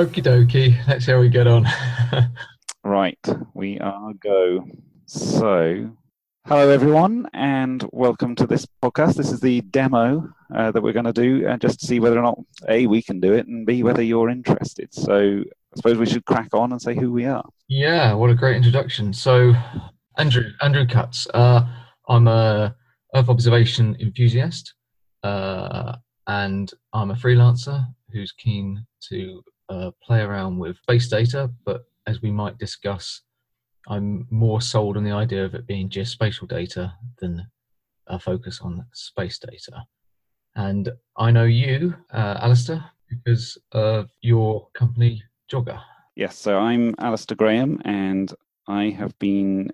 Okie dokie. Let's see how we get on. right, we are go. So, hello everyone, and welcome to this podcast. This is the demo uh, that we're going to do, uh, just to see whether or not a we can do it, and b whether you're interested. So, I suppose we should crack on and say who we are. Yeah, what a great introduction. So, Andrew, Andrew Cutts. Uh, I'm a Earth observation enthusiast, uh, and I'm a freelancer who's keen to uh, play around with space data. But as we might discuss, I'm more sold on the idea of it being geospatial data than a focus on space data. And I know you, uh, Alastair, because of your company, Geoger. Yes, so I'm Alastair Graham, and I have been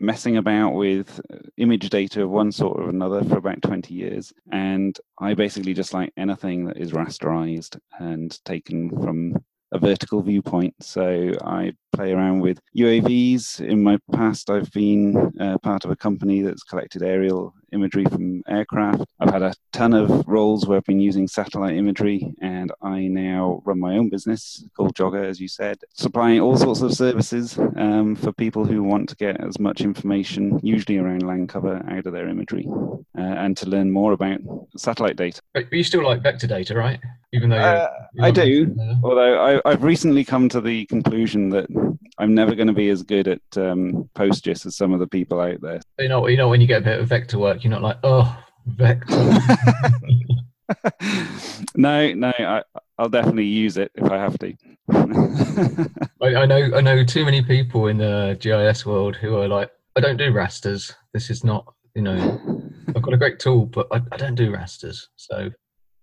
messing about with uh, image data of one sort or another for about 20 years. And I basically just like anything that is rasterized and taken from a vertical viewpoint. So I play around with UAVs. In my past, I've been uh, part of a company that's collected aerial imagery from aircraft. I've had a ton of roles where I've been using satellite imagery, and I now run my own business called Geoger, as you said, supplying all sorts of services um, for people who want to get as much information, usually around land cover, out of their imagery, uh, and to learn more about satellite data. But you still like vector data, right? Even though uh, I do, although I, have recently come to the conclusion that I'm never going to be as good at um, PostGIS as some of the people out there. You know, you know, when you get a bit of vector work, you're not like, oh, vector. no, no, I, will definitely use it if I have to. I, I, know, I know too many people in the GIS world who are like, I don't do rasters. This is not, you know, I've got a great tool, but I, I don't do rasters. So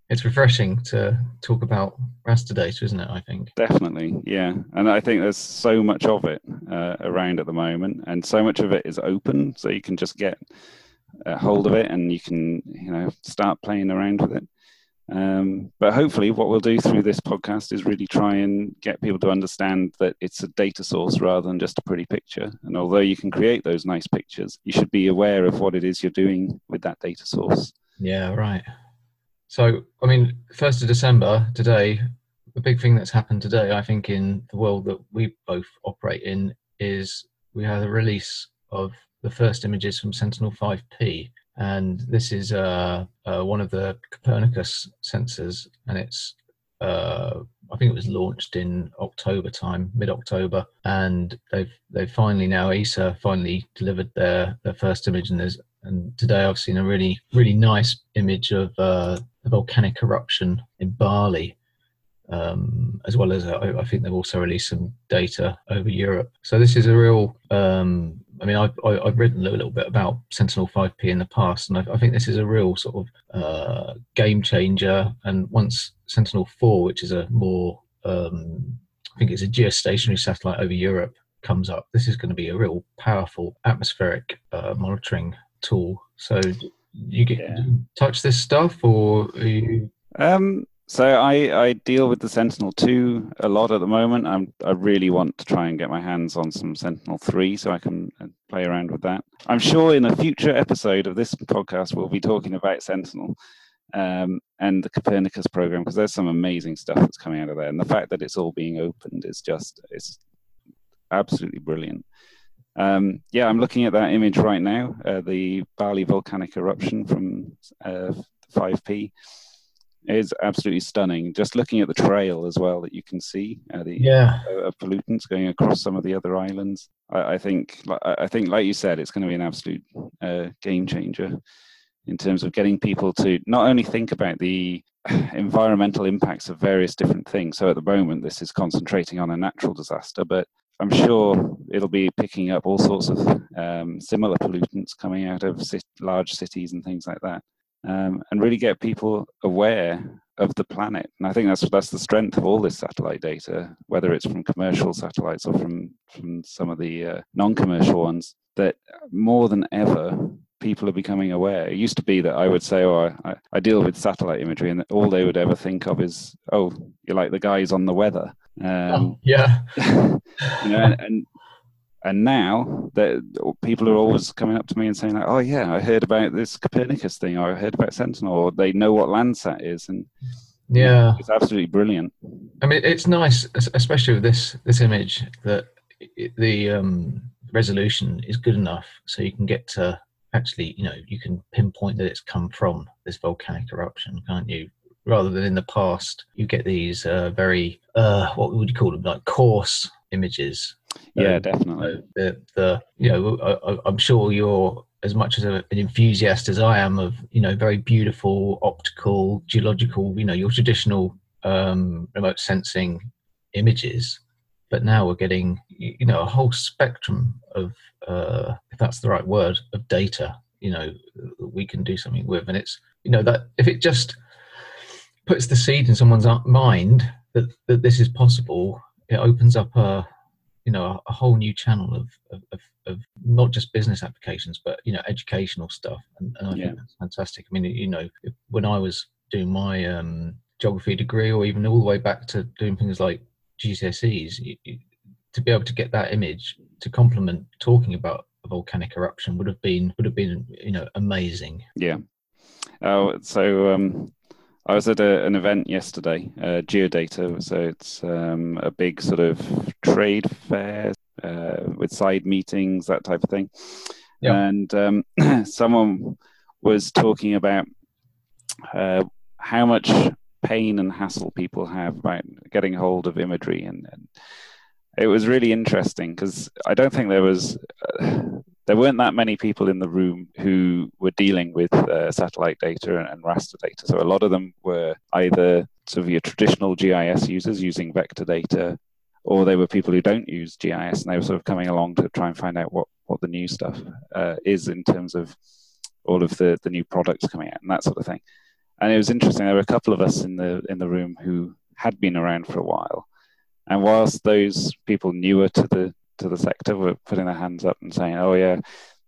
it's refreshing to talk about raster data, isn't it? I think definitely, yeah. And I think there's so much of it uh, around at the moment, and so much of it is open, so you can just get a hold of it and you can, you know, start playing around with it. Um, but hopefully, what we'll do through this podcast is really try and get people to understand that it's a data source rather than just a pretty picture. And although you can create those nice pictures, you should be aware of what it is you're doing with that data source. Yeah, right. So, I mean, first of December today, the big thing that's happened today, I think, in the world that we both operate in, is we had a release of the first images from Sentinel 5P, and this is uh, uh, one of the Copernicus sensors, and it's uh, I think it was launched in October time, mid-October, and they've they've finally now ESA finally delivered their their first image, and there's and today I've seen a really really nice image of uh, volcanic eruption in Bali, um, as well as uh, I, think they've also released some data over Europe. So this is a real. Um, I mean, I've, I, have written a little bit about Sentinel 5P in the past, and I, I think this is a real sort of uh, game changer. And once Sentinel 4, which is a more, um, I think it's a geostationary satellite over Europe, comes up, this is going to be a real powerful atmospheric uh, monitoring tool. So you get yeah. touch this stuff, or you? Um, so I, I deal with the Sentinel 2 a lot at the moment. I'm, I really want to try and get my hands on some Sentinel 3 so I can uh, play around with that. I'm sure in a future episode of this podcast we'll be talking about Sentinel um, and the Copernicus program because there's some amazing stuff that's coming out of there. And the fact that it's all being opened is just it's absolutely brilliant. Um, yeah, I'm looking at that image right now, uh, the Bali volcanic eruption from uh, 5P is absolutely stunning. Just looking at the trail as well that you can see, uh, the yeah. Uh, pollutants going across some of the other islands. I, I, think, I think, like you said, it's going to be an absolute uh, game changer in terms of getting people to not only think about the environmental impacts of various different things. So at the moment, this is concentrating on a natural disaster, but I'm sure it'll be picking up all sorts of um, similar pollutants coming out of large cities and things like that, um, and really get people aware of the planet. And I think that's that's the strength of all this satellite data, whether it's from commercial satellites or from from some of the uh, non-commercial ones. That more than ever, people are becoming aware. It used to be that I would say, "Oh, I, I deal with satellite imagery," and all they would ever think of is, "Oh, you're like the guys on the weather." Um, oh, yeah. you know, and, and, and now that people are always coming up to me and saying like, "Oh yeah, I heard about this Copernicus thing, or I heard about Sentinel," or they know what Landsat is, and Yeah, it's absolutely brilliant. I mean, it's nice, especially with this this image, that the um, resolution is good enough so you can get to actually, you know, you can pinpoint that it's come from this volcanic eruption, can't you? Rather than in the past, you get these uh, very, uh, what would you call them, like coarse images. Yeah, Um, definitely. the, the you know I, I'm sure you're as much as a, an enthusiast as I am of you know very beautiful optical geological you know your traditional um, remote sensing images, but now we're getting you know a whole spectrum of uh, if that's the right word of data you know that we can do something with, and it's you know that if it just puts the seed in someone's mind that that this is possible, it opens up a you know a, whole new channel of, of, of, of not just business applications but you know educational stuff. And, and i Yeah. think that's fantastic. I mean you know when i was doing my um, geography degree or even all the way back to doing things like gcse's to be able to get that image to complement talking about a volcanic eruption would have been would have been you know amazing Yeah. Oh, so um, I was at a, an event yesterday, uh, Geodata. So it's um, a big sort of trade fair uh, with side meetings, that type of thing. Yeah. And um, someone was talking about uh, how much pain and hassle people have about getting hold of imagery, and, and it was really interesting because I don't think there was. Uh, there weren't that many people in the room who were dealing with uh, satellite data and, and raster data. So a lot of them were either sort of your traditional GIS users using vector data, or they were people who don't use GIS and they were sort of coming along to try and find out what, what the new stuff uh, is in terms of all of the, the new products coming out and that sort of thing. And it was interesting. There were a couple of us in the in the room who had been around for a while, and whilst those people newer to the to the sector were putting their hands up and saying, "Oh yeah,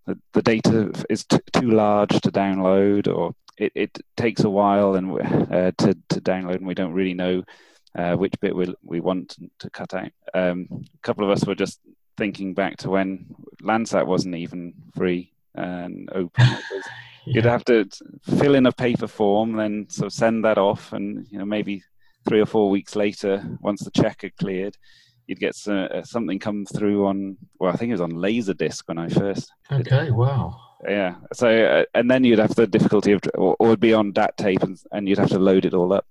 the, the data is t- too large to download, or it, it takes a while and uh, to to download, and we don't really know uh, which bit we we want to cut out." Um, a couple of us were just thinking back to when Landsat wasn't even free and open. You'd have to fill in a paper form, then sort of send that off, and you know maybe three or four weeks later, once the check had cleared, you'd get so- uh, something come through on. Well, I think it was on Laserdisc when I first. okay wow Yeah. So uh, and then you'd have the difficulty of, or, or it'd be on DAT tape, and, and you'd have to load it all up.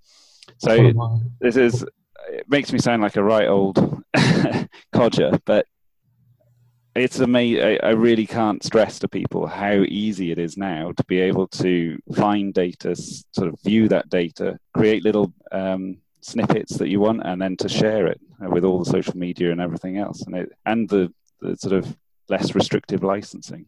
So this is it makes me sound like a right old codger, but it's amazing. I, really can't stress to people how easy it is now to be able to find data, sort of view that data, create little um, snippets that you want, and then to share it with all the social media and everything else, and it and the, the sort of less restrictive licensing.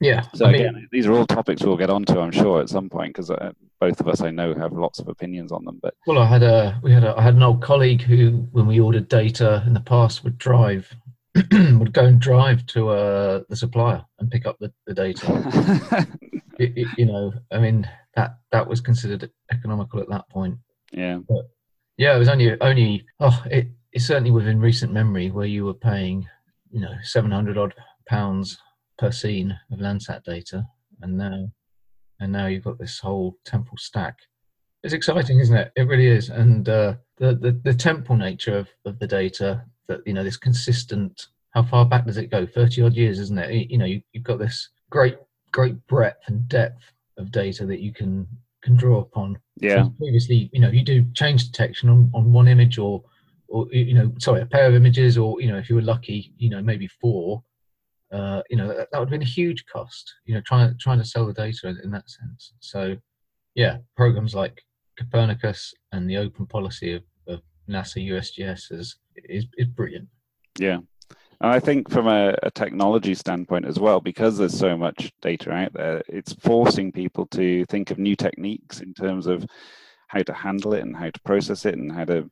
yeah So I mean, again, these are all topics we'll get onto, I'm sure, at some point, because uh, both of us I know have lots of opinions on them. But Well, I had a we had a I had an old colleague who, when we ordered data in the past, would drive would go and drive to uh, the supplier and pick up the, the data. It- it- you know, I mean that that was considered economical at that point. yeah, But Yeah, it was only only oh, it, it's certainly within recent memory where you were paying, you know, seven hundred odd pounds per scene of Landsat data, and now and now you've got this whole temporal stack. It's exciting, isn't it? It really is, and uh, the, the the temporal nature of, of the data that you know this consistent. How far back does it go? Thirty odd years, isn't it? You, know, you, you've got this great great breadth and depth of data that you can can draw upon. yeah, So previously, you know, you do change detection on, on one image or, or you know, sorry, a pair of images, or you know, if you were lucky, you know, maybe four. Uh, you know, that, that would have been a huge cost. You know, trying to trying to sell the data in, in that sense. So, yeah, programs like Copernicus and the open policy of NASA USGS is is, is brilliant. yeah. And I think from a, a technology standpoint as well, because there's so much data out there, it's forcing people to think of new techniques in terms of how to handle it and how to process it and how to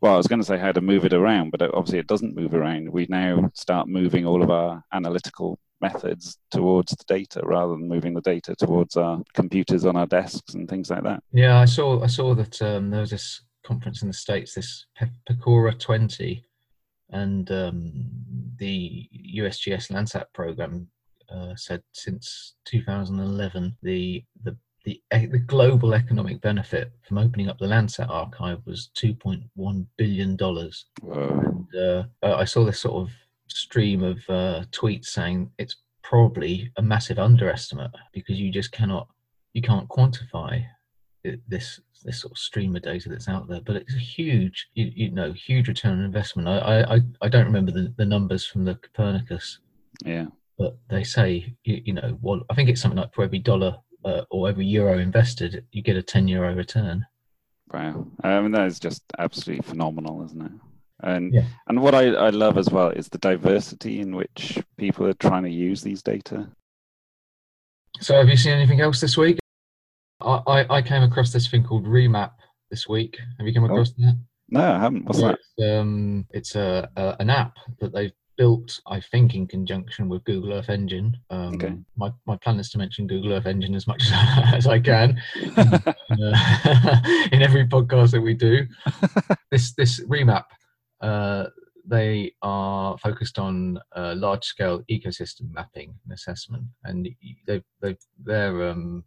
well, I was going to say how to move it around, but obviously it doesn't move around. We now start moving all of our analytical methods towards the data rather than moving the data towards our computers on our desks and things like that. Yeah, I saw I saw that um, there was this conference in the states, this Pecora 20, and um, the USGS Landsat program uh, said since 2011 the the the, the global economic benefit from opening up the Landsat archive was 2.1 billion dollars. And uh, I saw this sort of stream of uh, tweets saying it's probably a massive underestimate because you just cannot, you can't quantify this this sort of stream of data that's out there. But it's a huge, you, you know, huge return on investment. I I, I don't remember the, the numbers from the Copernicus Yeah. but they say you, you know well i think it's something like for every dollar uh, or every euro invested you get a 10 euro return Wow. I mean, that is just absolutely phenomenal, isn't it? And Yeah. and what I, I love as well is the diversity in which people are trying to use these data. so have you seen anything else this week i i, came across this thing called remap this week have you come Oh. across that No, I haven't. What's that? it's, um it's a, a an app that they've built i think in conjunction with google earth engine um Okay. my, my plan is to mention google earth engine as much as, as i can uh, in every podcast that we do. this this remap, uh, they are focused on uh, large scale ecosystem mapping and assessment, and they they their um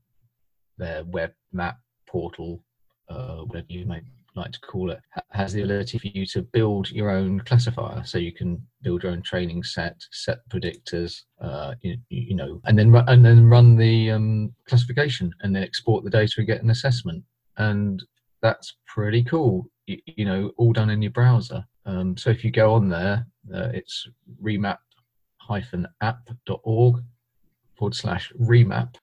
their web map portal, uh, whatever you may like to call it, has the ability for you to build your own classifier. So you can build your own training set, set predictors, uh, you, you know, and then and then run the um, classification, and then export the data and get an assessment. And that's pretty cool. You, you know, all done in your browser. Um, so if you go on there, uh, it's remap-app.org forward slash remap.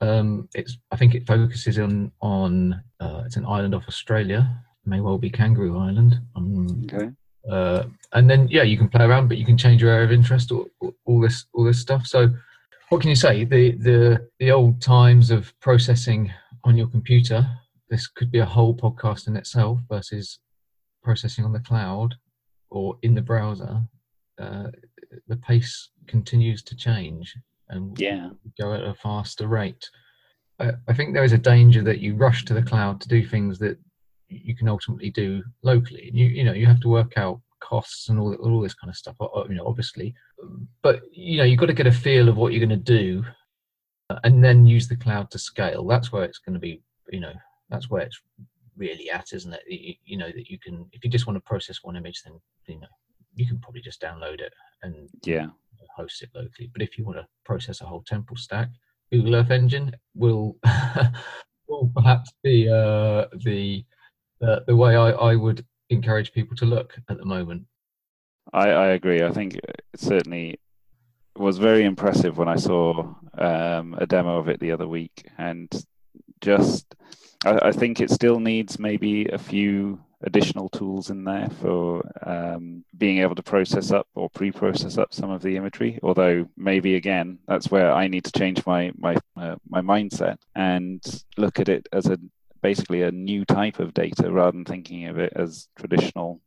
Um, it's I think it focuses on on uh, it's an island off Australia, may well be Kangaroo Island. Um, Okay. uh, and then yeah, you can play around, but you can change your area of interest, or, all- all this all this stuff. So what can you say? The the the old times of processing on your computer. This could be a whole podcast in itself versus processing on the cloud or in the browser. Uh, the pace continues to change and Yeah. go at a faster rate. I, I think there is a danger that you rush to the cloud to do things that you can ultimately do locally. And you you know you have to work out costs and all all this kind of stuff. You know, obviously, but you know you've got to get a feel of what you're going to do, uh, and then use the cloud to scale. That's where it's going to be. You know, that's where it's really at, isn't it? You, you know that you can if you just want to process one image, then you know you can probably just download it and Yeah. Host it locally. But if you want to process a whole temporal stack, Google Earth Engine will will perhaps be uh, the uh, the way I, I would encourage people to look at the moment. I, I agree. I think it certainly was very impressive when I saw um, a demo of it the other week, and just I, I think it still needs maybe a few additional tools in there for um, being able to process up or pre-process up some of the imagery. Although maybe again, that's where I need to change my my uh, my mindset and look at it as a basically a new type of data rather than thinking of it as traditional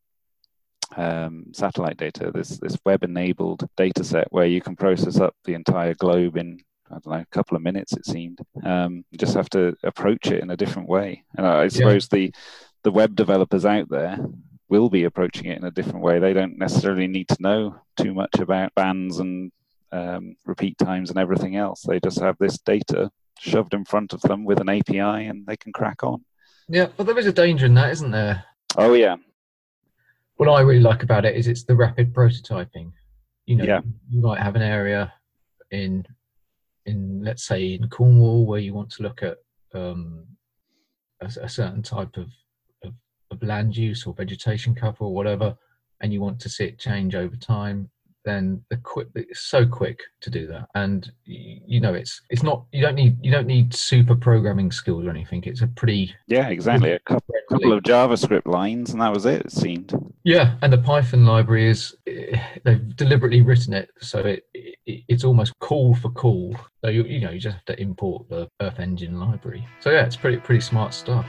um, satellite data, this this web-enabled data set where you can process up the entire globe in I don't know a couple of minutes. It seemed. Um, you just have to approach it in a different way, and I, I suppose the the web developers out there will be approaching it in a different way. They don't necessarily need to know too much about bands and um, repeat times and everything else. They just have this data shoved in front of them with an API, and they can crack on. Yeah, but there is a danger in that, isn't there? Oh yeah, What I really like about it is it's the rapid prototyping. You know, Yeah. you might have an area in in let's say in Cornwall where you want to look at um, a, a certain type of, of land use or vegetation cover or whatever, and you want to see it change over time. Then the quick it's so quick to do that, and you know it's it's not you don't need you don't need super programming skills or anything. It's a pretty yeah, exactly. A couple, couple of JavaScript lines, and that was it. It seemed. Yeah, and the Python library is they've deliberately written it so it, it it's almost call for call. So you you know you just have to import the Earth Engine library. So yeah, it's pretty pretty smart stuff.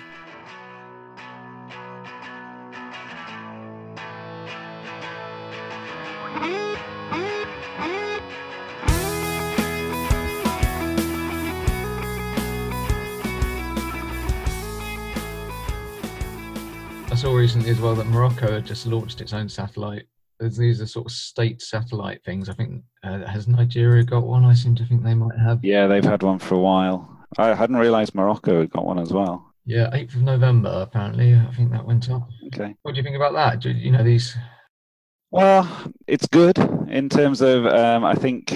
Recently as well that Morocco had just launched its own satellite. These are sort of state satellite things. I think uh, has Nigeria got one? I seem to think they might have. Yeah, they've had one for a while. I hadn't realised Morocco had got one as well. Yeah, 8th of November, apparently. I think that went up. Okay. What do you think about that? Do, you know, these. Well, it's good in terms of, um, I think,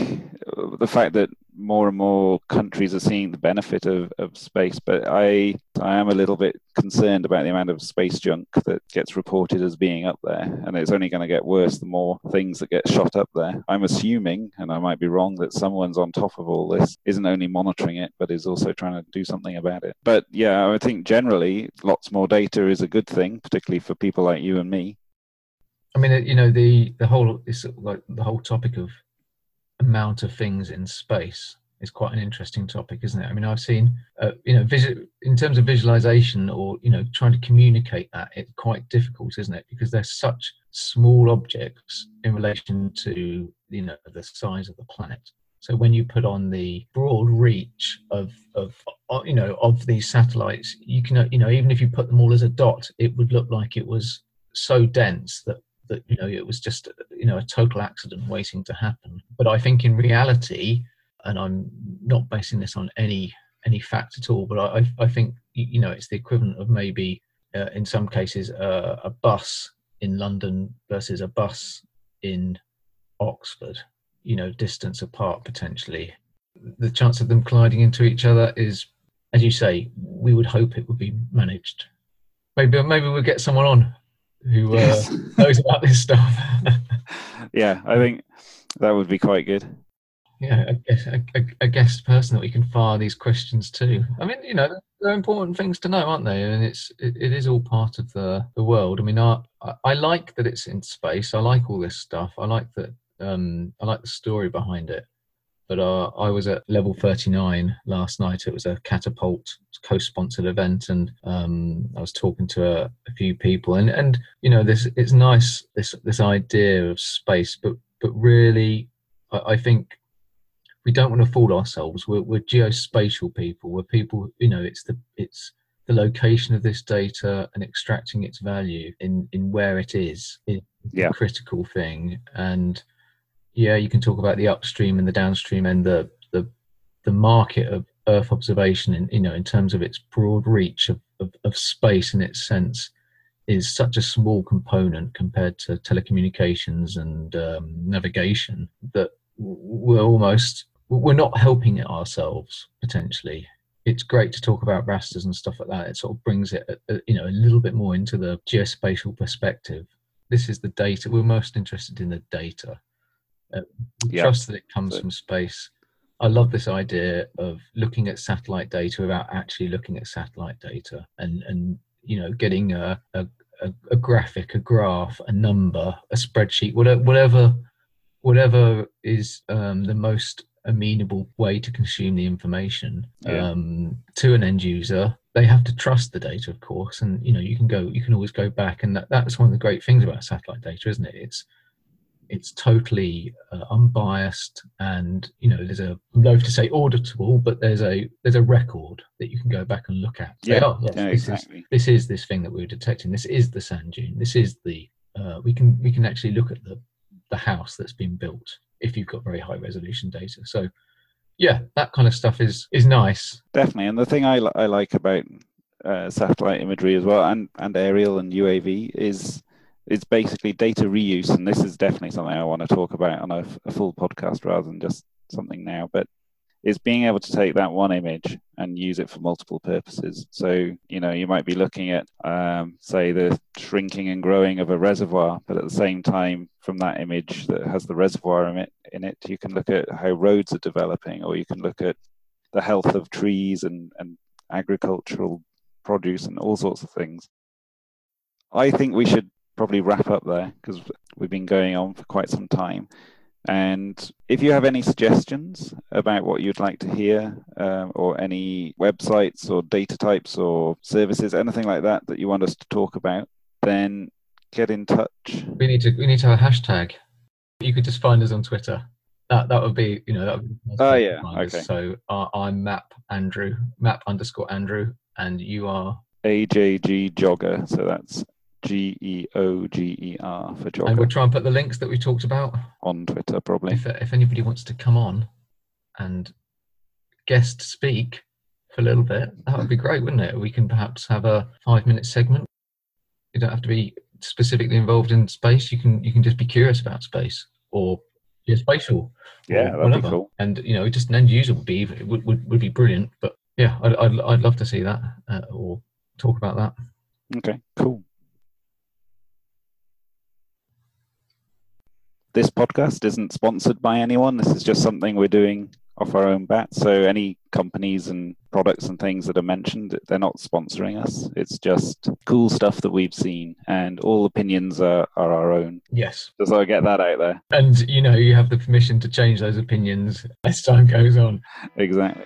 the fact that more and more countries are seeing the benefit of, of space, but I I am a little bit concerned about the amount of space junk that gets reported as being up there, and it's only going to get worse the more things that get shot up there. I'm assuming, and I might be wrong, that someone's on top of all this, isn't only monitoring it, but is also trying to do something about it. But yeah, I think generally lots more data is a good thing, particularly for people like you and me. I mean, you know, the the whole it's like the whole topic of amount of things in space is quite an interesting topic, isn't it? I mean, I've seen, uh, you know, visit in terms of visualization or you know trying to communicate that, it's quite difficult, isn't it? Because they're such small objects in relation to you know the size of the planet. So when you put on the broad reach of of uh, you know of these satellites, you can you know even if you put them all as a dot, it would look like it was so dense that that you know it was just you know a total accident waiting to happen. But i think in reality and i'm not basing this on any any fact at all but i i think you know it's the equivalent of maybe uh, in some cases uh, a bus in london versus a bus in oxford you know distance apart potentially. The chance of them colliding into each other is as you say we would hope it would be managed. Maybe maybe we'll get someone on who uh, yes. knows about this stuff. yeah, I think that would be quite good. Yeah, a, a, a, guest person that we can fire these questions to. I mean, you know, they're important things to know, aren't they? And it's it, it is all part of the the world. I mean, I I like that it's in space. I like all this stuff. I like that. Um, I like the story behind it. But uh, I was at level 39 last night. It was a catapult co-sponsored event, and um, I was talking to a, a, few people. And and you know, this it's nice this this idea of space, but but really, I, I think we don't want to fool ourselves. We're, we're geospatial people. We're people. You know, it's the it's the location of this data and extracting its value in in where it is is yeah. a critical thing and yeah, you can talk about the upstream and the downstream and the the the market of Earth observation, in you know, in terms of its broad reach of, of, of space in its sense, is such a small component compared to telecommunications and um, navigation that we're almost we're not helping it ourselves potentially. It's great to talk about rasters and stuff like that. It sort of brings it, a, a, you know, a little bit more into the geospatial perspective. This is the data. We're most interested in the data uh, yeah. Trust that it comes from space. I love this idea of looking at satellite data without actually looking at satellite data and, and you know, getting a, a, a graphic, a graph, a number, a spreadsheet, whatever, whatever, whatever is um, the most amenable way to consume the information yeah. um, to an end user they have to trust the data of course and you know you can go you can always go back and that, that's one of the great things about satellite data isn't it it's it's totally uh, unbiased and you know there's a I'm loath to say auditable but there's a there's a record that you can go back and look at. Yeah, oh, yes, this exactly. is, this is this thing that we were detecting. This is the sand dune. This is the uh, we can we can actually look at the the house that's been built if you've got very high resolution data. So yeah that kind of stuff is is nice. Definitely. And the thing i, I like about uh, satellite imagery as well and and aerial and uav is it's basically data reuse, and this is definitely something I want to talk about on a, a full podcast rather than just something now. But is being able to take that one image and use it for multiple purposes. So, you know, you might be looking at, um, say, the shrinking and growing of a reservoir, but at the same time, from that image that has the reservoir in it, in it you can look at how roads are developing, or you can look at the health of trees and, and agricultural produce and all sorts of things. I think we should probably wrap up there because we've been going on for quite some time. And if you have any suggestions about what you'd like to hear, um, or any websites or data types or services, anything like that that you want us to talk about, then get in touch. We need to we need to have a hashtag. You could just find us on Twitter. That that would be you know that would be oh yeah okay. So uh, I'm Map Andrew Map underscore Andrew, and you are AJG Geoger. So that's G E O G E R for Geoger. And we'll try and put the links that we talked about on Twitter, probably. If, if anybody wants to come on and guest speak, for a little bit, that would be great, wouldn't it? We can perhaps have a five minute segment. You don't have to be specifically involved in space. You can you can just be curious about space or geospatial. Yeah, or that'd be whatever. cool. And you know, just an end user would be would would, would be brilliant. But yeah, I'd, I'd I'd love to see that uh, or talk about that. Okay, cool. This podcast isn't sponsored by anyone. This is just something we're doing off our own bat. So any companies and products and things that are mentioned, they're not sponsoring us. It's just cool stuff that we've seen, and all opinions are, are our own. Yes, so I get that out there. and you know, you have the permission to change those opinions as time goes on. Exactly.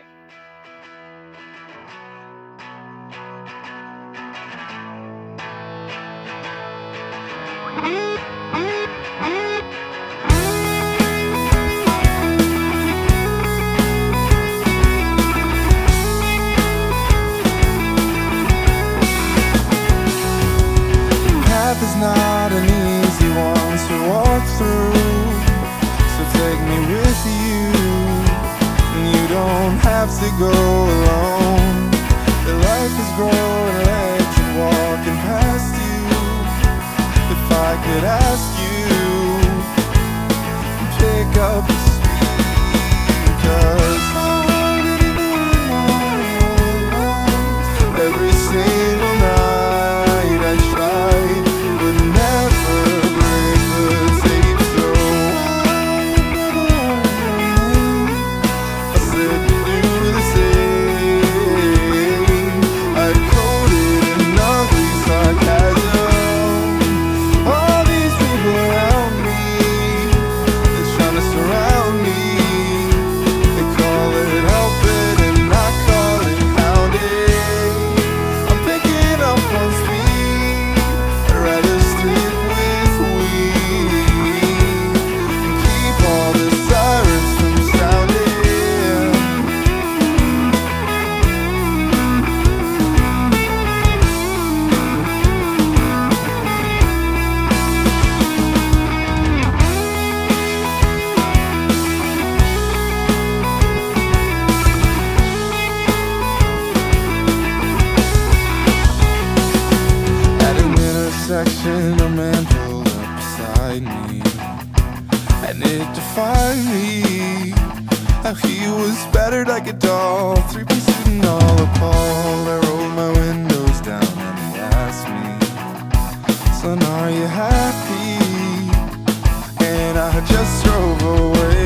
"Son, are you happy?" And I just drove away.